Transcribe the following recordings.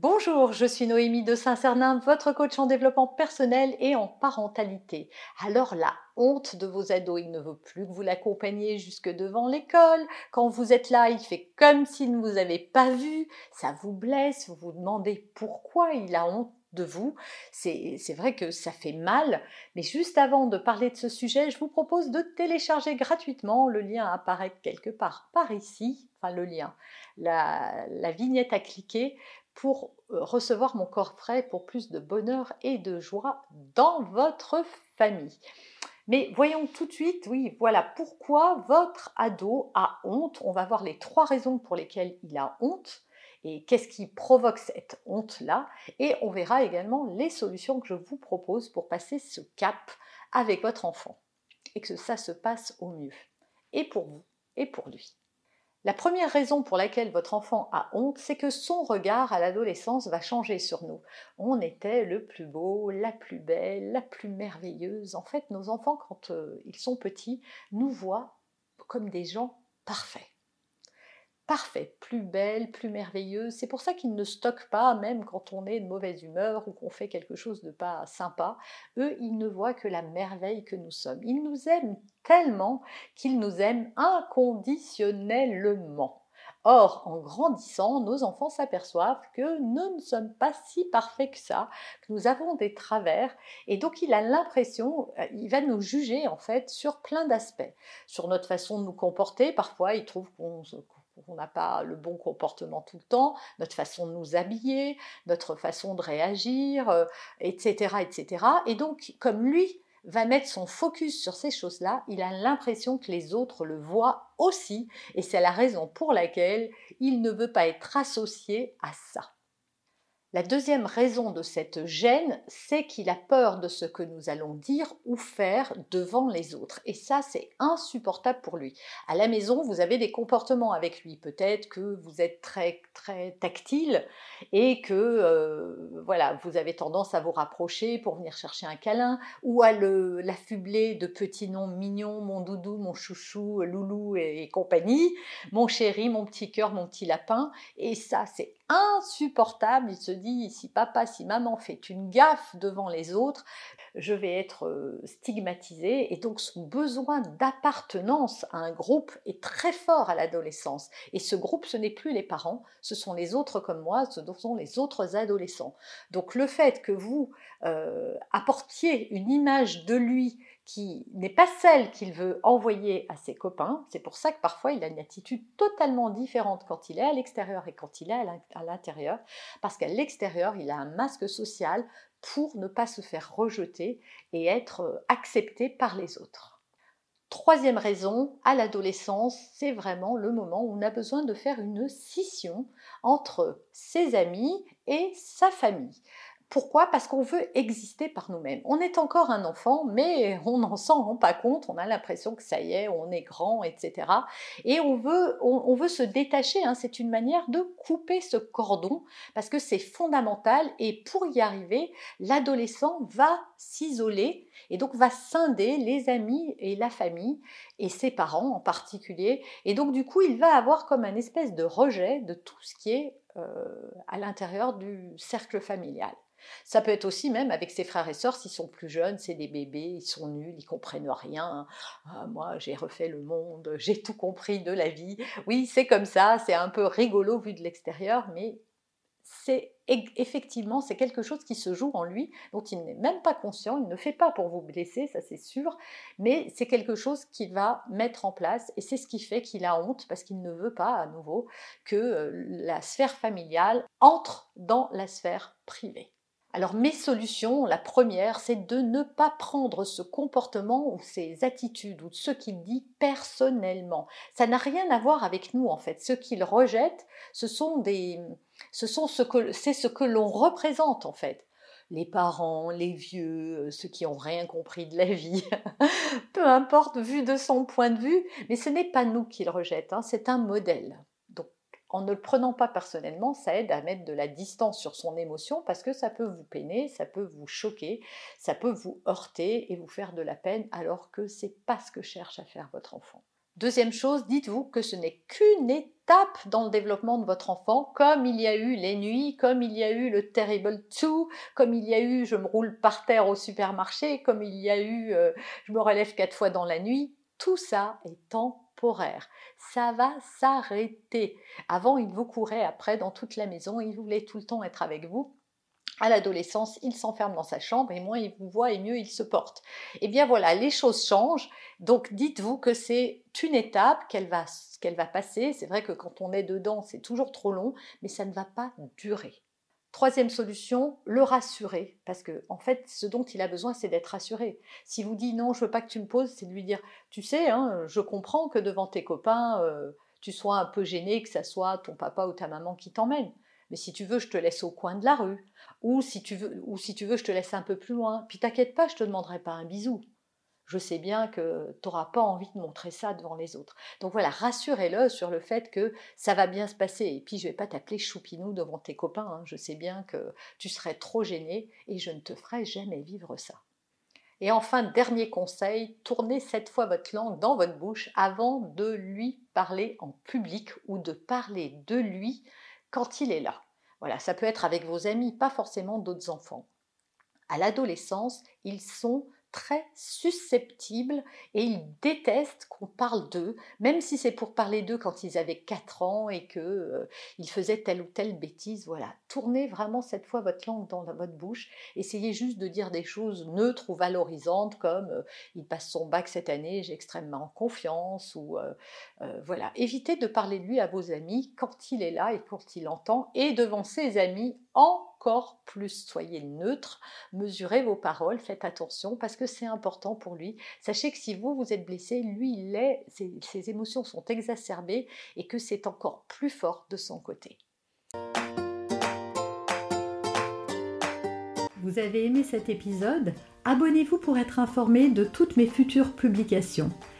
Bonjour, je suis Noémie de Saint-Cernin, votre coach en développement personnel et en parentalité. Alors la honte de vos ados, il ne veut plus que vous l'accompagniez jusque devant l'école. Quand vous êtes là, il fait comme s'il ne vous avait pas vu. Ça vous blesse, vous vous demandez pourquoi il a honte de vous. C'est vrai que ça fait mal, mais juste avant de parler de ce sujet, je vous propose de télécharger gratuitement, le lien apparaît quelque part par ici, enfin le lien, la, la vignette à cliquer pour euh, recevoir mon corps frais pour plus de bonheur et de joie dans votre famille. Mais voyons tout de suite, oui, voilà pourquoi votre ado a honte. On va voir les trois raisons pour lesquelles il a honte et qu'est-ce qui provoque cette honte-là. Et on verra également les solutions que je vous propose pour passer ce cap avec votre enfant et que ça se passe au mieux. Et pour vous et pour lui. La première raison pour laquelle votre enfant a honte, c'est que son regard à l'adolescence va changer sur nous. On était le plus beau, la plus belle, la plus merveilleuse. En fait, nos enfants, quand euh, ils sont petits, nous voient comme des gens parfaits parfait, plus belle, plus merveilleuse. C'est pour ça qu'ils ne stockent pas, même quand on est de mauvaise humeur ou qu'on fait quelque chose de pas sympa. Eux, ils ne voient que la merveille que nous sommes. Ils nous aiment tellement qu'ils nous aiment inconditionnellement. Or, en grandissant, nos enfants s'aperçoivent que nous ne sommes pas si parfaits que ça, que nous avons des travers, et donc il a l'impression, euh, il va nous juger en fait sur plein d'aspects, sur notre façon de nous comporter. Parfois, il trouve qu'on on n'a pas le bon comportement tout le temps, notre façon de nous habiller, notre façon de réagir, etc., euh, etc. Et donc, comme lui va mettre son focus sur ces choses-là, il a l'impression que les autres le voient aussi, et c'est la raison pour laquelle il ne veut pas être associé à ça. La deuxième raison de cette gêne, c'est qu'il a peur de ce que nous allons dire ou faire devant les autres. Et ça, c'est insupportable pour lui. À la maison, vous avez des comportements avec lui. Peut-être que vous êtes très très tactile et que euh, voilà, vous avez tendance à vous rapprocher pour venir chercher un câlin ou à l'affubler de petits noms mignons, mon doudou, mon chouchou, loulou et, et compagnie, mon chéri, mon petit cœur, mon petit lapin. Et ça, c'est insupportable. Il se dit, si papa, si maman fait une gaffe devant les autres, je vais être euh, stigmatisé. Et donc son besoin d'appartenance à un groupe est très fort à l'adolescence. Et ce groupe, ce n'est plus les parents, ce sont les autres comme moi, ce sont les autres adolescents. Donc le fait que vous euh, apportiez une image de lui qui n'est pas celle qu'il veut envoyer à ses copains. C'est pour ça que parfois il a une attitude totalement différente quand il est à l'extérieur et quand il est à l'intérieur, parce qu'à l'extérieur, il a un masque social pour ne pas se faire rejeter et être euh, accepté par les autres. Troisième raison, à l'adolescence, c'est vraiment le moment où on a besoin de faire une scission entre ses amis et sa famille. Pourquoi? Parce qu'on veut exister par nous-mêmes. On est encore un enfant, mais on n'en s'en rend pas compte. On a l'impression que ça y est, on est grand, etc. Et on veut, on, veut se détacher. Hein. C'est une manière de couper ce cordon parce que c'est fondamental. Et pour y arriver, l'adolescent va s'isoler et donc va scinder les amis et la famille et ses parents en particulier. Et donc du coup, il va avoir comme un espèce de rejet de tout ce qui est euh, à l'intérieur du cercle familial. Ça peut être aussi même avec ses frères et sœurs s'ils sont plus jeunes, c'est des bébés, ils sont nuls, ils comprennent rien. Ah, moi, j'ai refait le monde, j'ai tout compris de la vie. Oui, c'est comme ça, c'est un peu rigolo vu de l'extérieur, mais c'est effectivement c'est quelque chose qui se joue en lui dont il n'est même pas conscient, il ne fait pas pour vous blesser, ça c'est sûr, mais c'est quelque chose qu'il va mettre en place et c'est ce qui fait qu'il a honte parce qu'il ne veut pas à nouveau que euh, la sphère familiale entre dans la sphère privée. Alors mes solutions, la première, c'est de ne pas prendre ce comportement ou ces attitudes ou ce qu'il dit personnellement. Ça n'a rien à voir avec nous en fait. Ce qu'il rejette, ce sont des, ce que, c'est ce que l'on représente en fait. Les parents, les vieux, euh, ceux qui ont rien compris de la vie, peu importe vu de son point de vue, mais ce n'est pas nous qu'il rejette, hein, c'est un modèle en ne le prenant pas personnellement, ça aide à mettre de la distance sur son émotion parce que ça peut vous peiner, ça peut vous choquer, ça peut vous heurter et vous faire de la peine alors que c'est pas ce que cherche à faire votre enfant. Deuxième chose, dites-vous que ce n'est qu'une étape dans le développement de votre enfant, comme il y a eu les nuits, comme il y a eu le Terrible 2, comme il y a eu je me roule par terre au supermarché, comme il y a eu euh, je me relève quatre fois dans la nuit. Tout ça est Ça va s'arrêter. Avant, il vous courait après dans toute la maison, il voulait tout le temps être avec vous. À l'adolescence, il s'enferme dans sa chambre et moins il vous voit et mieux il se porte. Eh bien voilà, les choses changent. Donc dites-vous que c'est une étape qu'elle va, qu'elle va passer. C'est vrai que quand on est dedans, c'est toujours trop long, mais ça ne va pas durer. Troisième solution, le rassurer, parce que en fait, ce dont il a besoin, c'est d'être rassuré. Si vous dit non, je veux pas que tu me poses, c'est de lui dire, tu sais, hein, je comprends que devant tes copains, euh, tu sois un peu gêné, que ça soit ton papa ou ta maman qui t'emmène. Mais si tu veux, je te laisse au coin de la rue, ou si tu veux, ou si tu veux, je te laisse un peu plus loin. Puis t'inquiète pas, je te demanderai pas un bisou je sais bien que tu n'auras pas envie de montrer ça devant les autres. Donc voilà, rassurez-le sur le fait que ça va bien se passer. Et puis je vais pas t'appeler choupinou devant tes copains. Hein. Je sais bien que tu serais trop gêné et je ne te ferai jamais vivre ça. Et enfin, dernier conseil, tournez cette fois votre langue dans votre bouche avant de lui parler en public ou de parler de lui quand il est là. Voilà, ça peut être avec vos amis, pas forcément d'autres enfants. À l'adolescence, ils sont très susceptibles et ils détestent qu'on parle d'eux, même si c'est pour parler d'eux quand ils avaient 4 ans et qu'ils euh, faisaient telle ou telle bêtise. Voilà, tournez vraiment cette fois votre langue dans votre bouche. Essayez juste de dire des choses neutres ou valorisantes comme euh, il passe son bac cette année, j'ai extrêmement confiance ou euh, voilà. Évitez de parler de lui à vos amis quand il est là et quand il entend et devant ses amis plus. Soyez neutre, mesurez vos paroles, faites attention parce que c'est important pour lui. Sachez que si vous, vous êtes blessé, lui, il est, ses, émotions sont exacerbées et que c'est encore plus fort de son côté. Vous avez aimé cet épisode? Abonnez-vous pour être informé de toutes mes futures publications.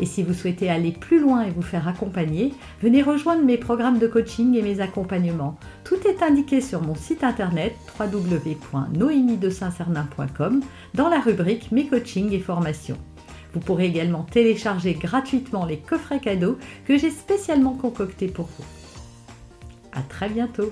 Et si vous souhaitez aller plus loin et vous faire accompagner, venez rejoindre mes programmes de coaching et mes accompagnements. Tout est indiqué sur mon site internet www.noémie-de-saint-cernin.com dans la rubrique Mes coachings et formations. Vous pourrez également télécharger gratuitement les coffrets cadeaux que j'ai spécialement concoctés pour vous. À très bientôt